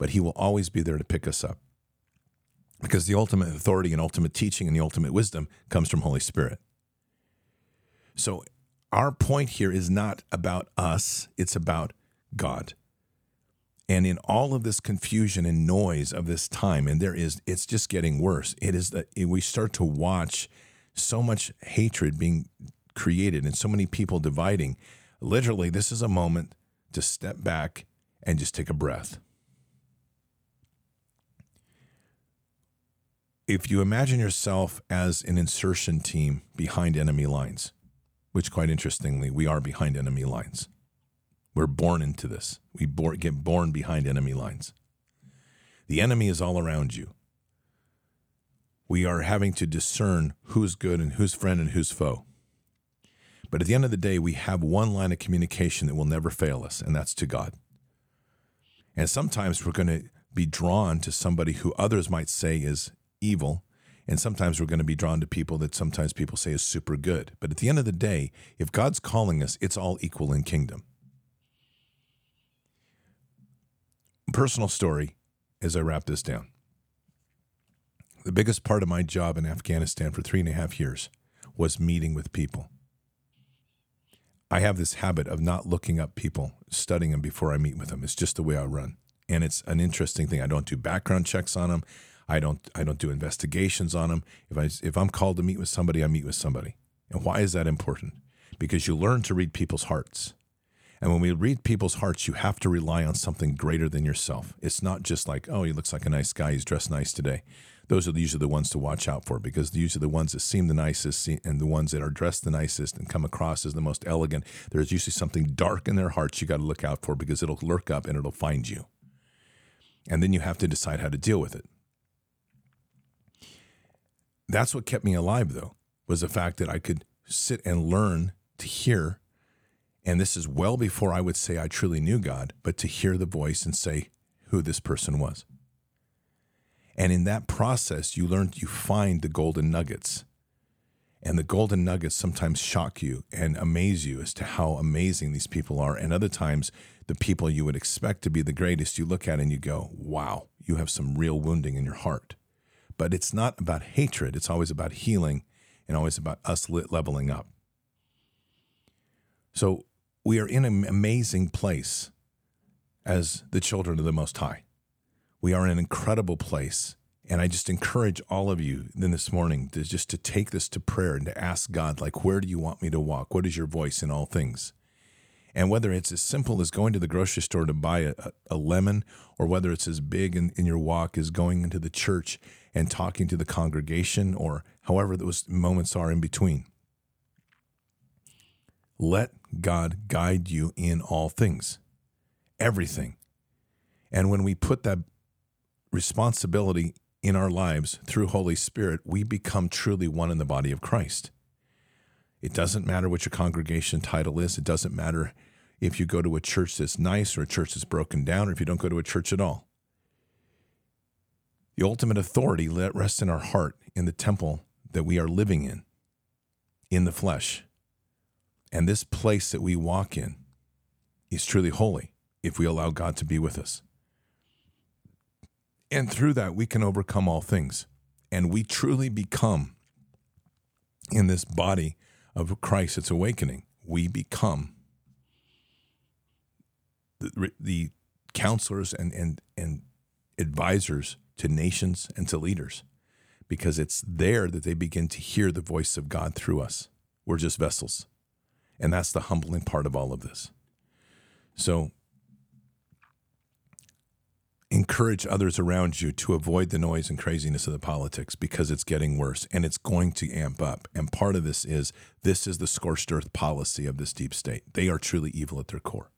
but He will always be there to pick us up because the ultimate authority and ultimate teaching and the ultimate wisdom comes from Holy Spirit. So our point here is not about us, it's about God. And in all of this confusion and noise of this time, and there is, it's just getting worse. It is that we start to watch so much hatred being created and so many people dividing. Literally, this is a moment to step back and just take a breath. If you imagine yourself as an insertion team behind enemy lines, which quite interestingly, we are behind enemy lines. We're born into this. We get born behind enemy lines. The enemy is all around you. We are having to discern who's good and who's friend and who's foe. But at the end of the day, we have one line of communication that will never fail us, and that's to God. And sometimes we're going to be drawn to somebody who others might say is evil. And sometimes we're going to be drawn to people that sometimes people say is super good. But at the end of the day, if God's calling us, it's all equal in kingdom. Personal story as I wrap this down. The biggest part of my job in Afghanistan for three and a half years was meeting with people. I have this habit of not looking up people, studying them before I meet with them. It's just the way I run. And it's an interesting thing. I don't do background checks on them. I don't I don't do investigations on them. If I if I'm called to meet with somebody, I meet with somebody. And why is that important? Because you learn to read people's hearts. And when we read people's hearts, you have to rely on something greater than yourself. It's not just like, oh, he looks like a nice guy, he's dressed nice today. Those are usually the ones to watch out for because these are the ones that seem the nicest and the ones that are dressed the nicest and come across as the most elegant. There's usually something dark in their hearts you got to look out for because it'll lurk up and it'll find you. And then you have to decide how to deal with it. That's what kept me alive, though, was the fact that I could sit and learn to hear And this is well before I would say I truly knew God, but to hear the voice and say who this person was. And in that process, you learn, you find the golden nuggets. And the golden nuggets sometimes shock you and amaze you as to how amazing these people are. And other times, the people you would expect to be the greatest, you look at and you go, wow, you have some real wounding in your heart. But it's not about hatred, it's always about healing and always about us leveling up. So we are in an amazing place as the children of the Most High. We are in an incredible place. And I just encourage all of you then this morning to just to take this to prayer and to ask God, like, where do you want me to walk? What is your voice in all things? And whether it's as simple as going to the grocery store to buy a, a lemon, or whether it's as big in, in your walk as going into the church and talking to the congregation, or however those moments are in between. Let God guide you in all things, everything. And when we put that responsibility in our lives through Holy Spirit, we become truly one in the body of Christ. It doesn't matter what your congregation title is. It doesn't matter if you go to a church that's nice or a church that's broken down or if you don't go to a church at all. The ultimate authority rests in our heart in the temple that we are living in, in the flesh. And this place that we walk in is truly holy if we allow God to be with us. And through that, we can overcome all things. And we truly become, in this body of Christ, its awakening, we become the, the counselors and, and, and advisors to nations and to leaders because it's there that they begin to hear the voice of God through us. We're just vessels. And that's the humbling part of all of this. So encourage others around you to avoid the noise and craziness of the politics because it's getting worse and it's going to amp up. And part of this is this is the scorched earth policy of this deep state. They are truly evil at their core.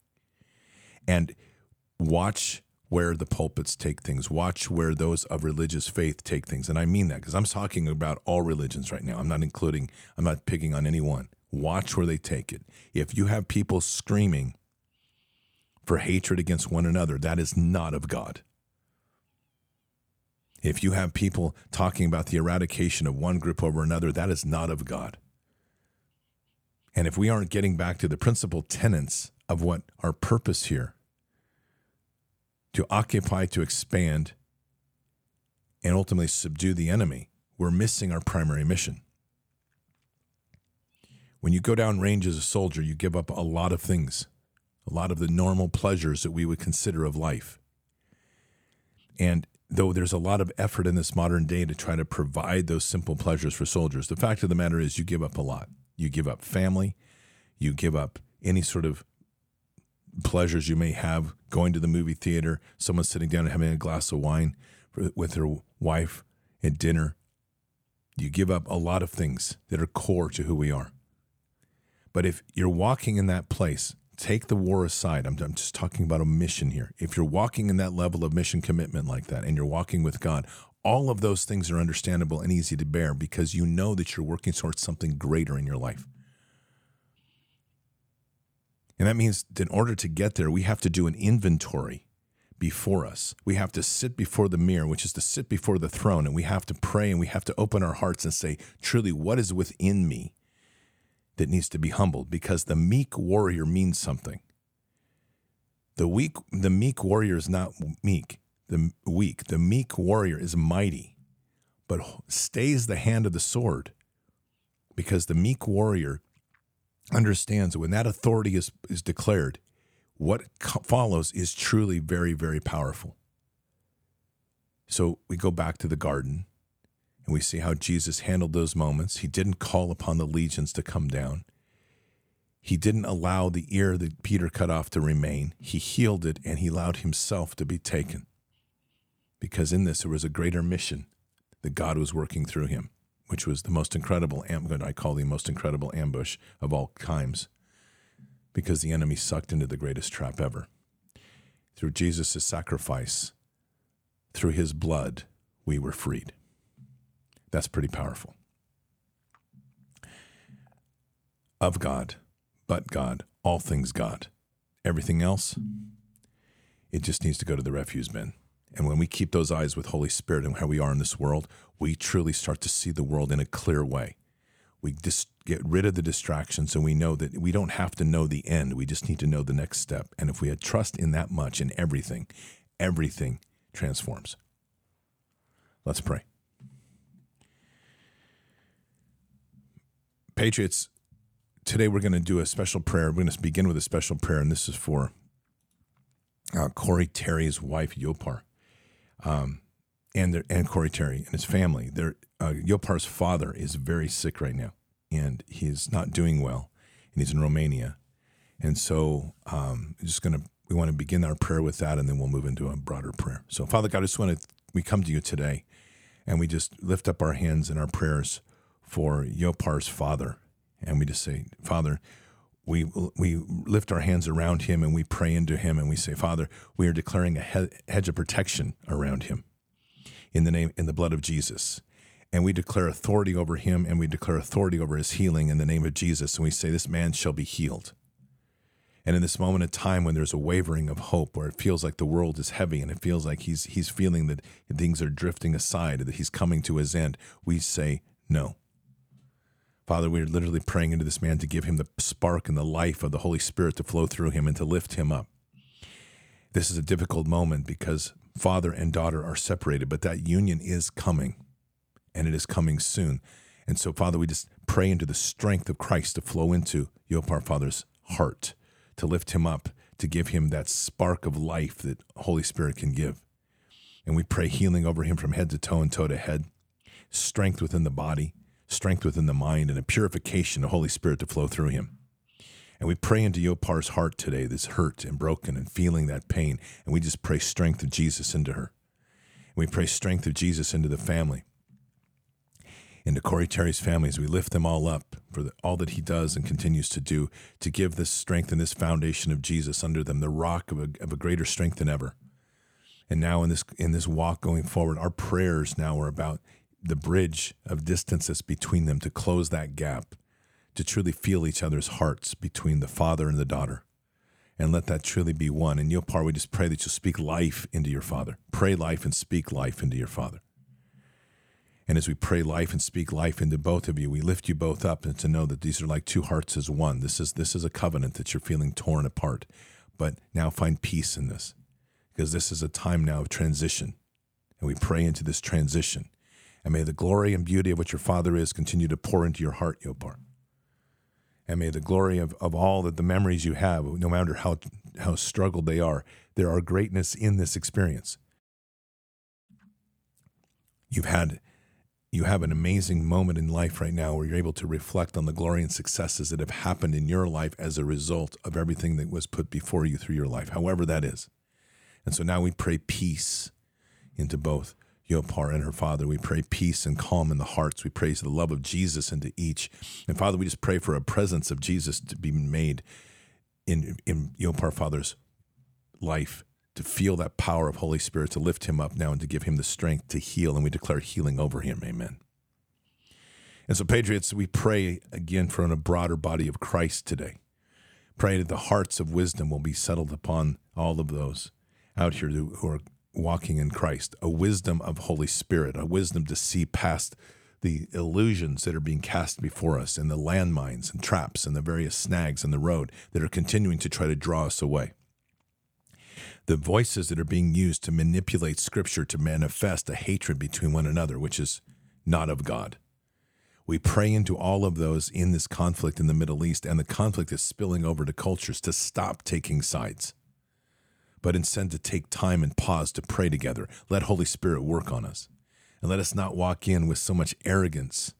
And watch where the pulpits take things. Watch where those of religious faith take things. And I mean that because I'm talking about all religions right now. I'm not including, I'm not picking on anyone. Watch where they take it. If you have people screaming for hatred against one another, that is not of God. If you have people talking about the eradication of one group over another, that is not of God. And if we aren't getting back to the principal tenets of what our purpose here to occupy, to expand, and ultimately subdue the enemy, we're missing our primary mission. When you go down range as a soldier, you give up a lot of things a lot of the normal pleasures that we would consider of life. And though there's a lot of effort in this modern day to try to provide those simple pleasures for soldiers, the fact of the matter is you give up a lot. You give up family, you give up any sort of pleasures you may have going to the movie theater, someone sitting down and having a glass of wine with their wife at dinner. You give up a lot of things that are core to who we are. But if you're walking in that place take the war aside. I'm, I'm, just talking about a mission here. If you're walking in that level of mission commitment like that and you're walking with God, all of those things are understandable and easy to bear because you know that you're working towards something greater in your life. And that means that in order to get there, we have to do an inventory before us. We have to sit before the mirror, which is to sit before the throne, and we have to pray and we have to open our hearts and say, truly, what is within me that needs to be humbled because the meek warrior means something. The weak, the meek warrior is not meek. The weak, the meek warrior is mighty, but stays the hand of the sword, because the meek warrior understands that when that authority is is declared, what follows is truly very, very powerful. So we go back to the garden and we see how Jesus handled those moments. He didn't call upon the legions to come down. He didn't allow the ear that Peter cut off to remain. He healed it and he allowed himself to be taken. Because in this, there was a greater mission that God was working through him, which was the most incredible, I call the most incredible ambush of all times, because the enemy sucked into the greatest trap ever. Through Jesus' sacrifice, through his blood, we were freed. That's pretty powerful. Of God, but God, all things God. Everything else, it just needs to go to the refuse bin. And when we keep those eyes with Holy Spirit and how we are in this world, we truly start to see the world in a clear way. We just get rid of the distractions and we know that we don't have to know the end. We just need to know the next step. And if we had trust in that much in everything, everything transforms. Let's pray. Patriots, today we're going to do a special prayer. We're going to begin with a special prayer, and this is for uh, Corey Terry's wife, Yopar, um, and their, and Corey Terry and his family. Their uh, Yopar's father is very sick right now, and he's not doing well, and he's in Romania, and so um, just going to we want to begin our prayer with that, and then we'll move into a broader prayer. So, Father God, I just want to we come to you today, and we just lift up our hands in our prayers for Yopar's father, and we just say, Father we we lift our hands around him and we pray into him and we say, Father, we are declaring a hedge of protection around him in the name in the blood of Jesus. And we declare authority over him and we declare authority over his healing in the name of Jesus. And we say, This man shall be healed. And in this moment of time when there's a wavering of hope, where it feels like the world is heavy and it feels like he's he's feeling that things are drifting aside, that he's coming to his end, we say, No. Father, we are literally praying into this man to give him the spark and the life of the Holy Spirit to flow through him and to lift him up. This is a difficult moment because father and daughter are separated, but that union is coming and it is coming soon. And so, Father, we just pray into the strength of Christ to flow into Yopar Father's heart, to lift him up, to give him that spark of life that Holy Spirit can give. And we pray healing over him from head to toe and toe to head, strength within the body, strength within the mind, and a purification of Holy Spirit to flow through him. And we pray into Yopar's heart today that's hurt and broken and feeling that pain. And we just pray strength of Jesus into her. And we pray strength of Jesus into the family, into Corey Terry's family as we lift them all up for the, all that he does and continues to do to give this strength and this foundation of Jesus under them, the rock of a, of a greater strength than ever. And now in this in this walk going forward, our prayers now are about the bridge of distances between them to close that gap, to truly feel each other's hearts between the father and the daughter. And let that truly be one. And Yopar, we just pray that you'll speak life into your father. Pray life and speak life into your father. And as we pray life and speak life into both of you, we lift you both up and to know that these are like two hearts as one. This is this is a covenant that you're feeling torn apart. But now find peace in this. Because this is a time now of transition. And we pray into this transition and may the glory and beauty of what your Father is continue to pour into your heart, Yopar. And may the glory of, of all that the memories you have, no matter how, how struggled they are, there are greatness in this experience. You've had you have an amazing moment in life right now where you're able to reflect on the glory and successes that have happened in your life as a result of everything that was put before you through your life, however that is. And so now we pray peace into both Yopar and her father. We pray peace and calm in the hearts. We praise the love of Jesus into each. And Father, we just pray for a presence of Jesus to be made in, in Yopar Father's life, to feel that power of Holy Spirit, to lift him up now and to give him the strength to heal. And we declare healing over him. Amen. And so, Patriots, we pray again for a broader body of Christ today. Pray that the hearts of wisdom will be settled upon all of those out here who are walking in Christ, a wisdom of Holy Spirit, a wisdom to see past the illusions that are being cast before us and the landmines and traps and the various snags in the road that are continuing to try to draw us away. The voices that are being used to manipulate Scripture to manifest a hatred between one another, which is not of God. We pray into all of those in this conflict in the Middle East, and the conflict is spilling over to cultures to stop taking sides but instead to take time and pause to pray together. Let Holy Spirit work on us. And let us not walk in with so much arrogance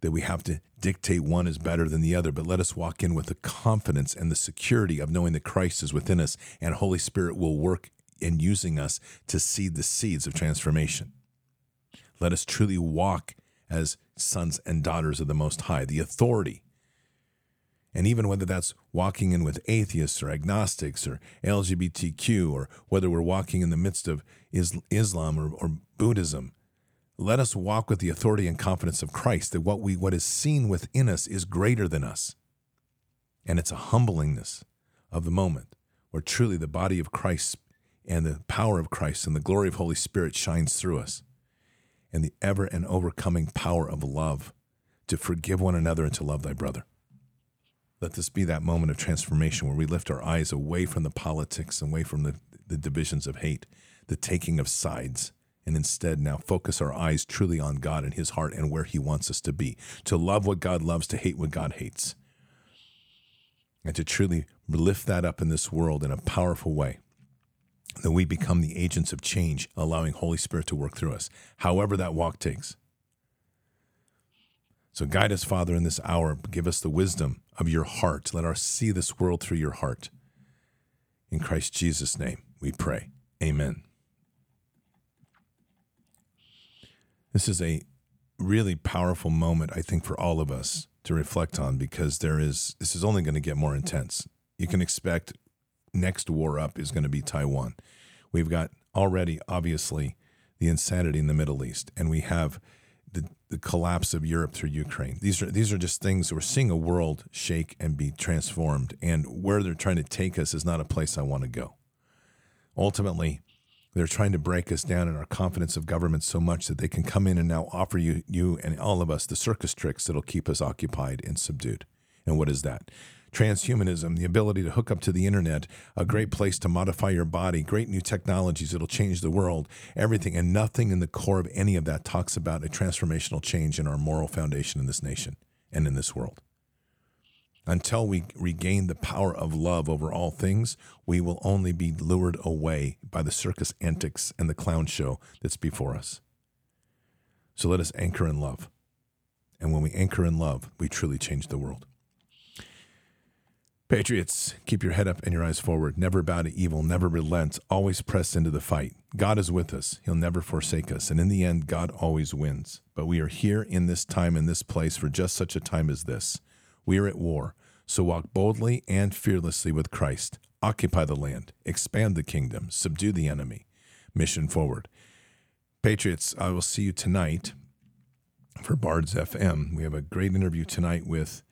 that we have to dictate one is better than the other, but let us walk in with the confidence and the security of knowing that Christ is within us and Holy Spirit will work in using us to seed the seeds of transformation. Let us truly walk as sons and daughters of the Most High, the authority and even whether that's walking in with atheists or agnostics or LGBTQ, or whether we're walking in the midst of Islam or, or Buddhism, let us walk with the authority and confidence of Christ that what we what is seen within us is greater than us. And it's a humblingness of the moment where truly the body of Christ and the power of Christ and the glory of Holy Spirit shines through us. And the ever and overcoming power of love to forgive one another and to love thy brother. Let this be that moment of transformation where we lift our eyes away from the politics, and away from the, the divisions of hate, the taking of sides, and instead now focus our eyes truly on God and His heart and where He wants us to be. To love what God loves, to hate what God hates. And to truly lift that up in this world in a powerful way. That we become the agents of change, allowing Holy Spirit to work through us, however that walk takes. So guide us, Father, in this hour. Give us the wisdom of your heart. Let us see this world through your heart. In Christ Jesus' name, we pray. Amen. This is a really powerful moment, I think, for all of us to reflect on because there is, this is only going to get more intense. You can expect next war up is going to be Taiwan. We've got already, obviously, the insanity in the Middle East, and we have the, the collapse of Europe through Ukraine. These are these are just things we're seeing a world shake and be transformed, and where they're trying to take us is not a place I want to go. Ultimately, they're trying to break us down in our confidence of government so much that they can come in and now offer you, you and all of us the circus tricks that'll keep us occupied and subdued. And what is that? Transhumanism, the ability to hook up to the internet, a great place to modify your body, great new technologies that'll change the world, everything. And nothing in the core of any of that talks about a transformational change in our moral foundation in this nation and in this world. Until we regain the power of love over all things, we will only be lured away by the circus antics and the clown show that's before us. So let us anchor in love. And when we anchor in love, we truly change the world. Patriots, keep your head up and your eyes forward. Never bow to evil, never relent, always press into the fight. God is with us. He'll never forsake us. And in the end, God always wins. But we are here in this time, in this place, for just such a time as this. We are at war, so walk boldly and fearlessly with Christ. Occupy the land, expand the kingdom, subdue the enemy. Mission forward. Patriots, I will see you tonight for Bards FM. We have a great interview tonight with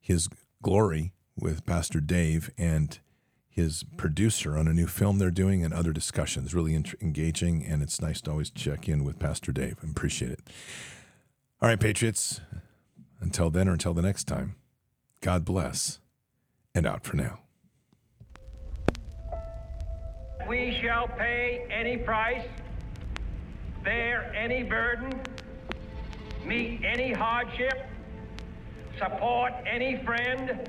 His Glory with Pastor Dave and his producer on a new film they're doing and other discussions. Really engaging, and it's nice to always check in with Pastor Dave. I appreciate it. All right, Patriots, until then or until the next time. God bless, and out for now. We shall pay any price, bear any burden, meet any hardship, support any friend,